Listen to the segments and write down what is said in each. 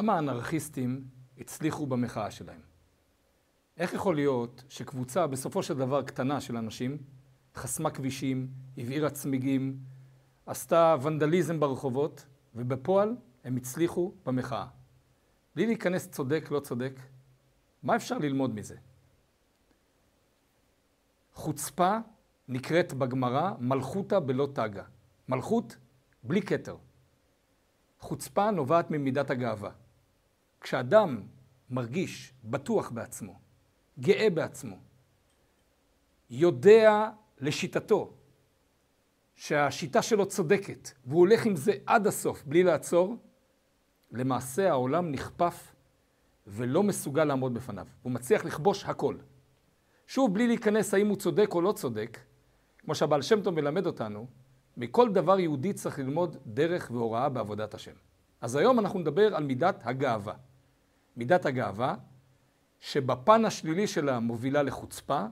למה האנרכיסטים הצליחו במחאה שלהם? איך יכול להיות שקבוצה בסופו של דבר קטנה של אנשים חסמה כבישים, הבעירה צמיגים, עשתה ונדליזם ברחובות, ובפועל הם הצליחו במחאה. בלי להיכנס צודק, לא צודק, מה אפשר ללמוד מזה? חוצפה נקראת בגמרא מלכותא בלא תגה. מלכות בלי כתר. חוצפה נובעת ממידת הגאווה. כשאדם מרגיש בטוח בעצמו, גאה בעצמו, יודע לשיטתו שהשיטה שלו צודקת, והוא הולך עם זה עד הסוף בלי לעצור, למעשה העולם נכפף ולא מסוגל לעמוד בפניו. הוא מצליח לכבוש הכל. שוב, בלי להיכנס האם הוא צודק או לא צודק, כמו שהבעל שם טוב מלמד אותנו, מכל דבר יהודי צריך ללמוד דרך והוראה בעבודת השם. אז היום אנחנו נדבר על מידת הגאווה. מידת הגאווה, שבפן השלילי שלה מובילה לחוצפה,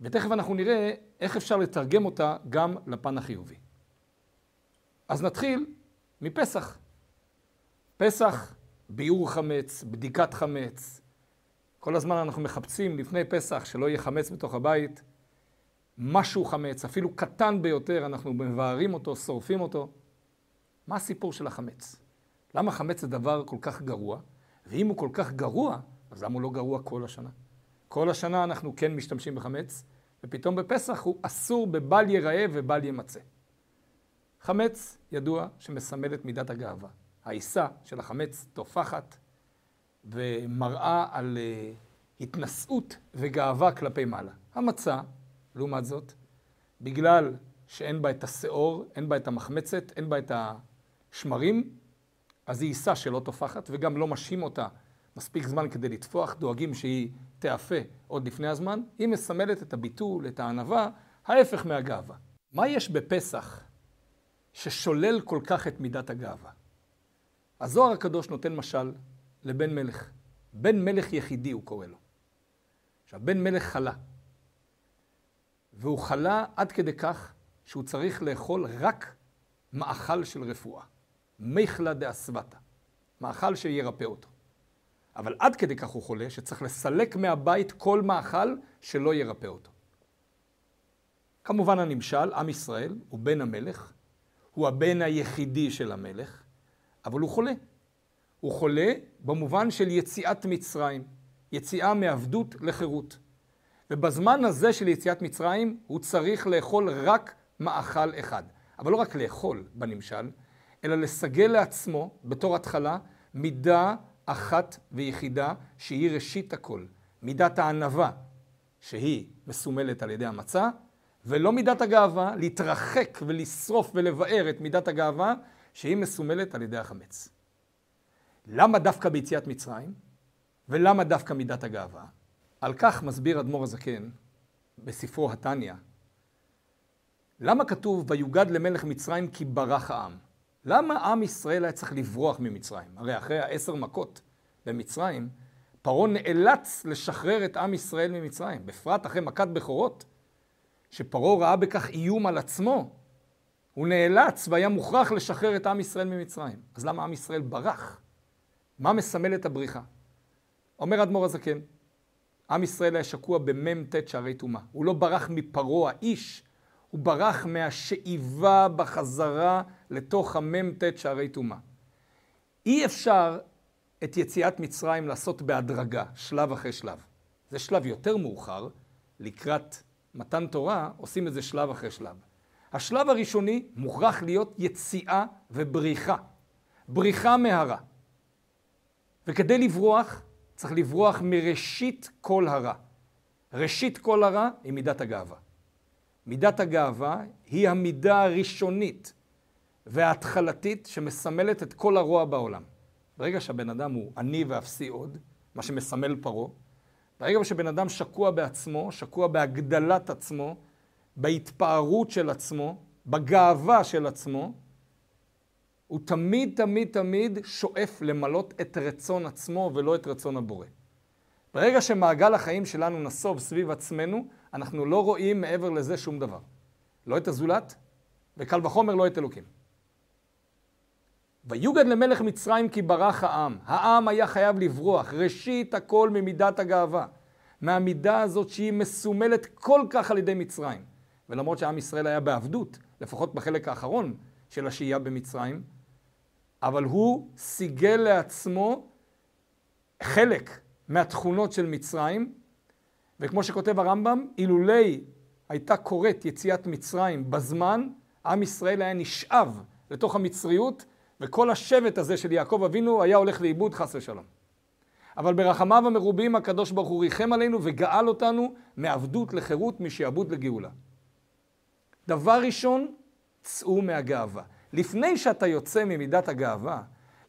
ותכף אנחנו נראה איך אפשר לתרגם אותה גם לפן החיובי. אז נתחיל מפסח. פסח, ביעור חמץ, בדיקת חמץ. כל הזמן אנחנו מחפשים לפני פסח שלא יהיה חמץ בתוך הבית. משהו חמץ, אפילו קטן ביותר, אנחנו מבארים אותו, שורפים אותו. מה הסיפור של החמץ? למה חמץ זה דבר כל כך גרוע? ואם הוא כל כך גרוע, אז למה הוא לא גרוע כל השנה? כל השנה אנחנו כן משתמשים בחמץ, ופתאום בפסח הוא אסור בבל ייראה ובל ימצא. חמץ ידוע שמסמל את מידת הגאווה. העיסה של החמץ טופחת ומראה על uh, התנשאות וגאווה כלפי מעלה. המצה, לעומת זאת, בגלל שאין בה את השאור, אין בה את המחמצת, אין בה את השמרים, אז היא עיסה שלא טופחת וגם לא משים אותה מספיק זמן כדי לטפוח, דואגים שהיא תיאפה עוד לפני הזמן, היא מסמלת את הביטול, את הענווה, ההפך מהגאווה. מה יש בפסח ששולל כל כך את מידת הגאווה? הזוהר הקדוש נותן משל לבן מלך. בן מלך יחידי הוא קורא לו. עכשיו, בן מלך חלה. והוא חלה עד כדי כך שהוא צריך לאכול רק מאכל של רפואה. מיכלה דאסוותא. מאכל שירפא אותו. אבל עד כדי כך הוא חולה, שצריך לסלק מהבית כל מאכל שלא ירפא אותו. כמובן הנמשל, עם ישראל הוא בן המלך, הוא הבן היחידי של המלך, אבל הוא חולה. הוא חולה במובן של יציאת מצרים, יציאה מעבדות לחירות. ובזמן הזה של יציאת מצרים הוא צריך לאכול רק מאכל אחד. אבל לא רק לאכול בנמשל, אלא לסגל לעצמו, בתור התחלה, מידה אחת ויחידה שהיא ראשית הכל. מידת הענווה, שהיא מסומלת על ידי המצה, ולא מידת הגאווה, להתרחק ולשרוף ולבאר את מידת הגאווה, שהיא מסומלת על ידי החמץ. למה דווקא ביציאת מצרים? ולמה דווקא מידת הגאווה? על כך מסביר אדמו"ר הזקן בספרו התניא. למה כתוב ויוגד למלך מצרים כי ברח העם? למה עם ישראל היה צריך לברוח ממצרים? הרי אחרי העשר מכות במצרים, פרעה נאלץ לשחרר את עם ישראל ממצרים, בפרט אחרי מכת בכורות, שפרעה ראה בכך איום על עצמו, הוא נאלץ והיה מוכרח לשחרר את עם ישראל ממצרים. אז למה עם ישראל ברח? מה מסמל את הבריחה? אומר אדמו"ר הזקן, עם ישראל היה שקוע במ"ט שערי טומאה. הוא לא ברח מפרעה האיש, הוא ברח מהשאיבה בחזרה לתוך המ"ט שערי טומאה. אי אפשר את יציאת מצרים לעשות בהדרגה, שלב אחרי שלב. זה שלב יותר מאוחר, לקראת מתן תורה, עושים את זה שלב אחרי שלב. השלב הראשוני מוכרח להיות יציאה ובריחה. בריחה מהרע. וכדי לברוח, צריך לברוח מראשית כל הרע. ראשית כל הרע היא מידת הגאווה. מידת הגאווה היא המידה הראשונית וההתחלתית שמסמלת את כל הרוע בעולם. ברגע שהבן אדם הוא עני ואפסי עוד, מה שמסמל פרעה, ברגע שבן אדם שקוע בעצמו, שקוע בהגדלת עצמו, בהתפארות של עצמו, בגאווה של עצמו, הוא תמיד תמיד תמיד שואף למלות את רצון עצמו ולא את רצון הבורא. ברגע שמעגל החיים שלנו נסוב סביב עצמנו, אנחנו לא רואים מעבר לזה שום דבר. לא את הזולת, וקל וחומר לא את אלוקים. ויוגד למלך מצרים כי ברח העם. העם היה חייב לברוח, ראשית הכל ממידת הגאווה. מהמידה הזאת שהיא מסומלת כל כך על ידי מצרים. ולמרות שעם ישראל היה בעבדות, לפחות בחלק האחרון של השהייה במצרים, אבל הוא סיגל לעצמו חלק מהתכונות של מצרים, וכמו שכותב הרמב"ם, אילולי הייתה קורית יציאת מצרים בזמן, עם ישראל היה נשאב לתוך המצריות, וכל השבט הזה של יעקב אבינו היה הולך לאיבוד חס ושלום. אבל ברחמיו המרובים הקדוש ברוך הוא ריחם עלינו וגאל אותנו מעבדות לחירות, משעבוד לגאולה. דבר ראשון, צאו מהגאווה. לפני שאתה יוצא ממידת הגאווה,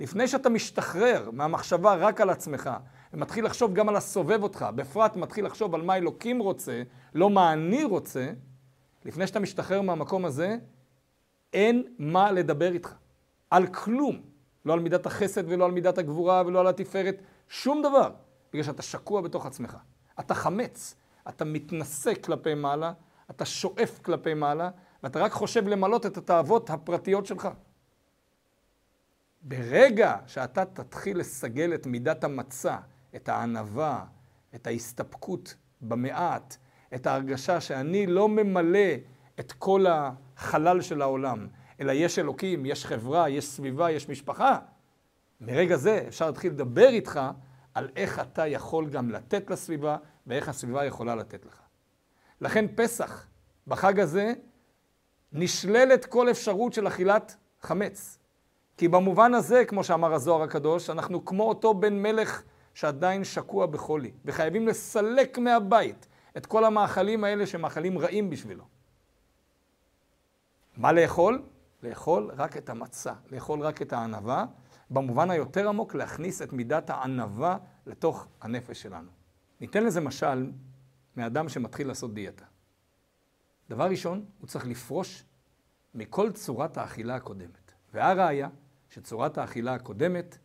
לפני שאתה משתחרר מהמחשבה רק על עצמך, ומתחיל לחשוב גם על הסובב אותך, בפרט מתחיל לחשוב על מה אלוקים רוצה, לא מה אני רוצה, לפני שאתה משתחרר מהמקום הזה, אין מה לדבר איתך. על כלום. לא על מידת החסד ולא על מידת הגבורה ולא על התפארת, שום דבר. בגלל שאתה שקוע בתוך עצמך. אתה חמץ, אתה מתנשא כלפי מעלה, אתה שואף כלפי מעלה, ואתה רק חושב למלות את התאוות הפרטיות שלך. ברגע שאתה תתחיל לסגל את מידת המצה, את הענווה, את ההסתפקות במעט, את ההרגשה שאני לא ממלא את כל החלל של העולם, אלא יש אלוקים, יש חברה, יש סביבה, יש משפחה, מרגע זה אפשר להתחיל לדבר איתך על איך אתה יכול גם לתת לסביבה ואיך הסביבה יכולה לתת לך. לכן פסח, בחג הזה, נשללת כל אפשרות של אכילת חמץ. כי במובן הזה, כמו שאמר הזוהר הקדוש, אנחנו כמו אותו בן מלך שעדיין שקוע בחולי, וחייבים לסלק מהבית את כל המאכלים האלה שהם מאכלים רעים בשבילו. מה לאכול? לאכול רק את המצה, לאכול רק את הענווה, במובן היותר עמוק להכניס את מידת הענווה לתוך הנפש שלנו. ניתן לזה משל מאדם שמתחיל לעשות דיאטה. דבר ראשון, הוא צריך לפרוש מכל צורת האכילה הקודמת. והראיה שצורת האכילה הקודמת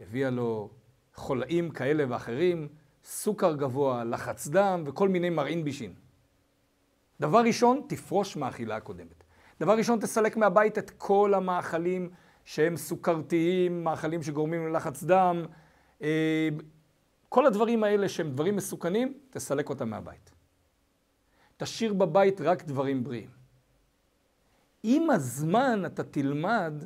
הביאה לו חולאים כאלה ואחרים, סוכר גבוה, לחץ דם וכל מיני מרעין בישין. דבר ראשון, תפרוש מהאכילה הקודמת. דבר ראשון, תסלק מהבית את כל המאכלים שהם סוכרתיים, מאכלים שגורמים ללחץ דם, אה, כל הדברים האלה שהם דברים מסוכנים, תסלק אותם מהבית. תשאיר בבית רק דברים בריאים. עם הזמן אתה תלמד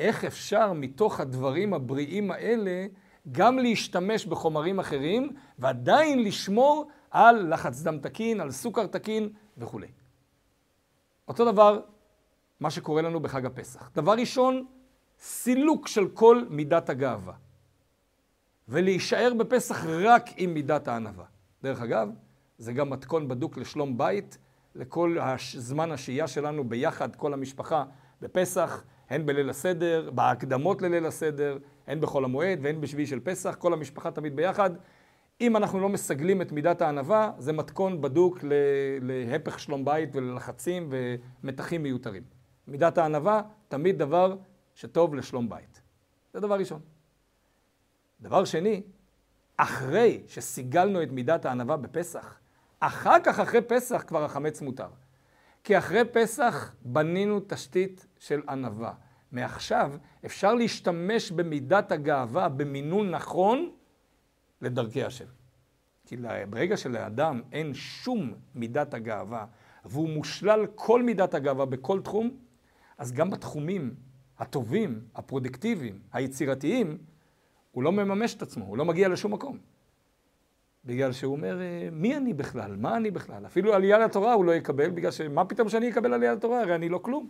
איך אפשר מתוך הדברים הבריאים האלה גם להשתמש בחומרים אחרים ועדיין לשמור על לחץ דם תקין, על סוכר תקין וכולי. אותו דבר מה שקורה לנו בחג הפסח. דבר ראשון, סילוק של כל מידת הגאווה. ולהישאר בפסח רק עם מידת הענווה. דרך אגב, זה גם מתכון בדוק לשלום בית, לכל זמן השהייה שלנו ביחד, כל המשפחה, בפסח, הן בליל הסדר, בהקדמות לליל הסדר, הן בחול המועד והן בשביעי של פסח, כל המשפחה תמיד ביחד. אם אנחנו לא מסגלים את מידת הענווה, זה מתכון בדוק להפך שלום בית וללחצים ומתחים מיותרים. מידת הענווה, תמיד דבר שטוב לשלום בית. זה דבר ראשון. דבר שני, אחרי שסיגלנו את מידת הענווה בפסח, אחר כך, אחרי פסח, כבר החמץ מותר. כי אחרי פסח בנינו תשתית של ענווה. מעכשיו אפשר להשתמש במידת הגאווה במינון נכון לדרכי השם. כי ברגע שלאדם אין שום מידת הגאווה, והוא מושלל כל מידת הגאווה בכל תחום, אז גם בתחומים הטובים, הפרודקטיביים, היצירתיים, הוא לא מממש את עצמו, הוא לא מגיע לשום מקום. בגלל שהוא אומר, אה, מי אני בכלל? מה אני בכלל? אפילו עלייה לתורה הוא לא יקבל, בגלל שמה פתאום שאני אקבל עלייה לתורה? הרי אני לא כלום.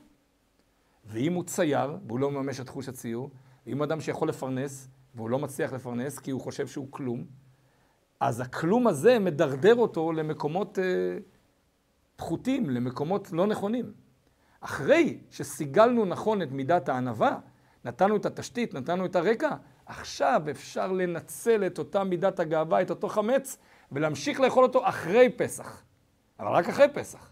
ואם הוא צייר, והוא לא מממש את חוש הציור, ואם הוא אדם שיכול לפרנס, והוא לא מצליח לפרנס כי הוא חושב שהוא כלום, אז הכלום הזה מדרדר אותו למקומות אה, פחותים, למקומות לא נכונים. אחרי שסיגלנו נכון את מידת הענווה, נתנו את התשתית, נתנו את הרקע, עכשיו אפשר לנצל את אותה מידת הגאווה, את אותו חמץ, ולהמשיך לאכול אותו אחרי פסח. אבל רק אחרי פסח.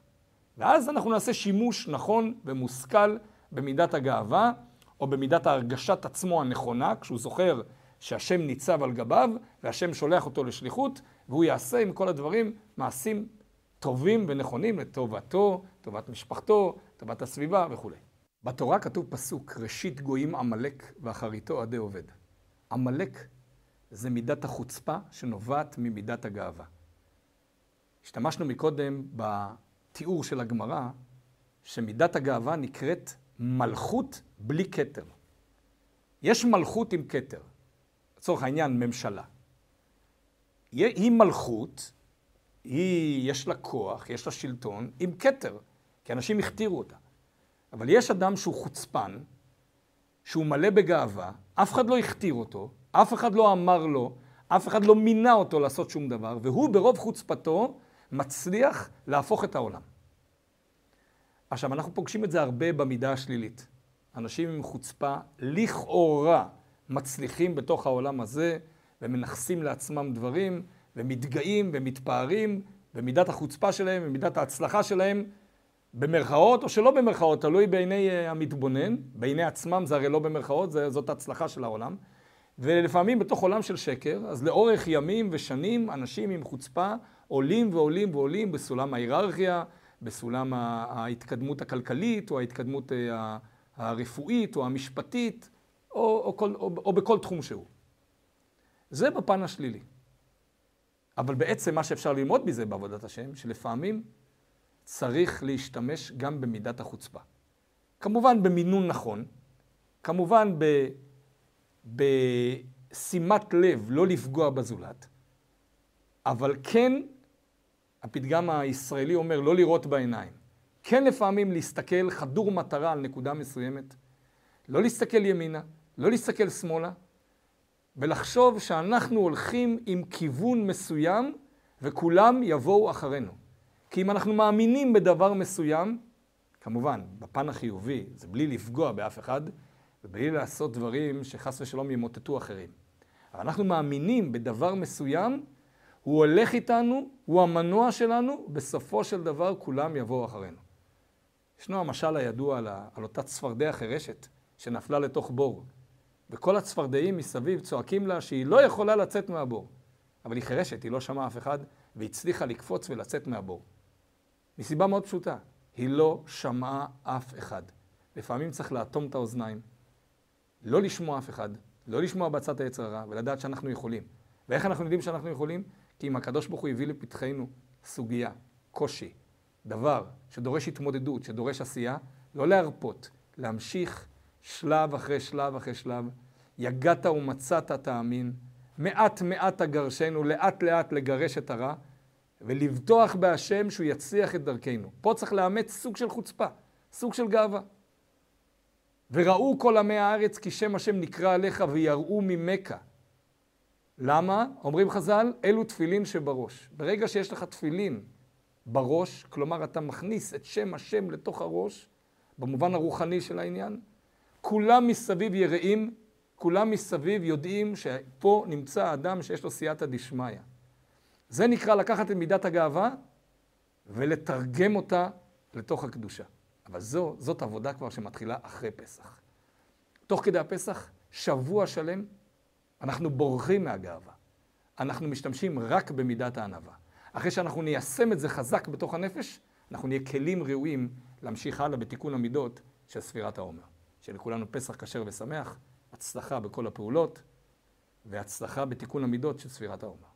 ואז אנחנו נעשה שימוש נכון ומושכל במידת הגאווה, או במידת הרגשת עצמו הנכונה, כשהוא זוכר שהשם ניצב על גביו, והשם שולח אותו לשליחות, והוא יעשה עם כל הדברים מעשים טובים ונכונים לטובתו, טובת משפחתו, טובת הסביבה וכולי. בתורה כתוב פסוק, ראשית גויים עמלק ואחריתו עדי עובד. עמלק זה מידת החוצפה שנובעת ממידת הגאווה. השתמשנו מקודם בתיאור של הגמרא, שמידת הגאווה נקראת מלכות בלי כתר. יש מלכות עם כתר, לצורך העניין ממשלה. היא מלכות, היא, יש לה כוח, יש לה שלטון, עם כתר, כי אנשים הכתירו אותה. אבל יש אדם שהוא חוצפן, שהוא מלא בגאווה, אף אחד לא הכתיר אותו, אף אחד לא אמר לו, אף אחד לא מינה אותו לעשות שום דבר, והוא ברוב חוצפתו מצליח להפוך את העולם. עכשיו, אנחנו פוגשים את זה הרבה במידה השלילית. אנשים עם חוצפה לכאורה מצליחים בתוך העולם הזה ומנכסים לעצמם דברים ומתגאים ומתפארים ומידת החוצפה שלהם ומידת ההצלחה שלהם במרכאות או שלא במרכאות, תלוי בעיני אה, המתבונן, בעיני עצמם זה הרי לא במרכאות, זאת הצלחה של העולם. ולפעמים בתוך עולם של שקר, אז לאורך ימים ושנים אנשים עם חוצפה עולים ועולים ועולים בסולם ההיררכיה, בסולם ההתקדמות הכלכלית או ההתקדמות אה, הרפואית או המשפטית או, או, כל, או, או בכל תחום שהוא. זה בפן השלילי. אבל בעצם מה שאפשר ללמוד מזה בעבודת השם, שלפעמים צריך להשתמש גם במידת החוצפה. כמובן במינון נכון, כמובן בשימת לב לא לפגוע בזולת, אבל כן, הפתגם הישראלי אומר לא לראות בעיניים. כן לפעמים להסתכל חדור מטרה על נקודה מסוימת, לא להסתכל ימינה, לא להסתכל שמאלה, ולחשוב שאנחנו הולכים עם כיוון מסוים וכולם יבואו אחרינו. כי אם אנחנו מאמינים בדבר מסוים, כמובן, בפן החיובי, זה בלי לפגוע באף אחד, ובלי לעשות דברים שחס ושלום ימוטטו אחרים. אבל אנחנו מאמינים בדבר מסוים, הוא הולך איתנו, הוא המנוע שלנו, בסופו של דבר כולם יבואו אחרינו. ישנו המשל הידוע על, על אותה צפרדע חירשת שנפלה לתוך בור, וכל הצפרדעים מסביב צועקים לה שהיא לא יכולה לצאת מהבור. אבל היא חירשת, היא לא שמעה אף אחד, והצליחה לקפוץ ולצאת מהבור. מסיבה מאוד פשוטה, היא לא שמעה אף אחד. לפעמים צריך לאטום את האוזניים, לא לשמוע אף אחד, לא לשמוע בעצת היצר הרע, ולדעת שאנחנו יכולים. ואיך אנחנו יודעים שאנחנו יכולים? כי אם הקדוש ברוך הוא הביא לפתחנו סוגיה, קושי, דבר שדורש התמודדות, שדורש עשייה, לא להרפות, להמשיך שלב אחרי שלב אחרי שלב. יגעת ומצאת תאמין, מעט מעט אגרשנו, לאט לאט לגרש את הרע, ולבטוח בהשם שהוא יצליח את דרכנו. פה צריך לאמץ סוג של חוצפה, סוג של גאווה. וראו כל עמי הארץ כי שם השם נקרא עליך ויראו ממכה. למה? אומרים חז"ל, אלו תפילין שבראש. ברגע שיש לך תפילין בראש, כלומר אתה מכניס את שם השם לתוך הראש, במובן הרוחני של העניין, כולם מסביב יראים, כולם מסביב יודעים שפה נמצא האדם שיש לו סייעתא דשמיא. זה נקרא לקחת את מידת הגאווה ולתרגם אותה לתוך הקדושה. אבל זו, זאת עבודה כבר שמתחילה אחרי פסח. תוך כדי הפסח, שבוע שלם, אנחנו בורחים מהגאווה. אנחנו משתמשים רק במידת הענווה. אחרי שאנחנו ניישם את זה חזק בתוך הנפש, אנחנו נהיה כלים ראויים להמשיך הלאה בתיקון המידות של ספירת העומר. שלכולנו פסח כשר ושמח, הצלחה בכל הפעולות, והצלחה בתיקון המידות של ספירת העומר.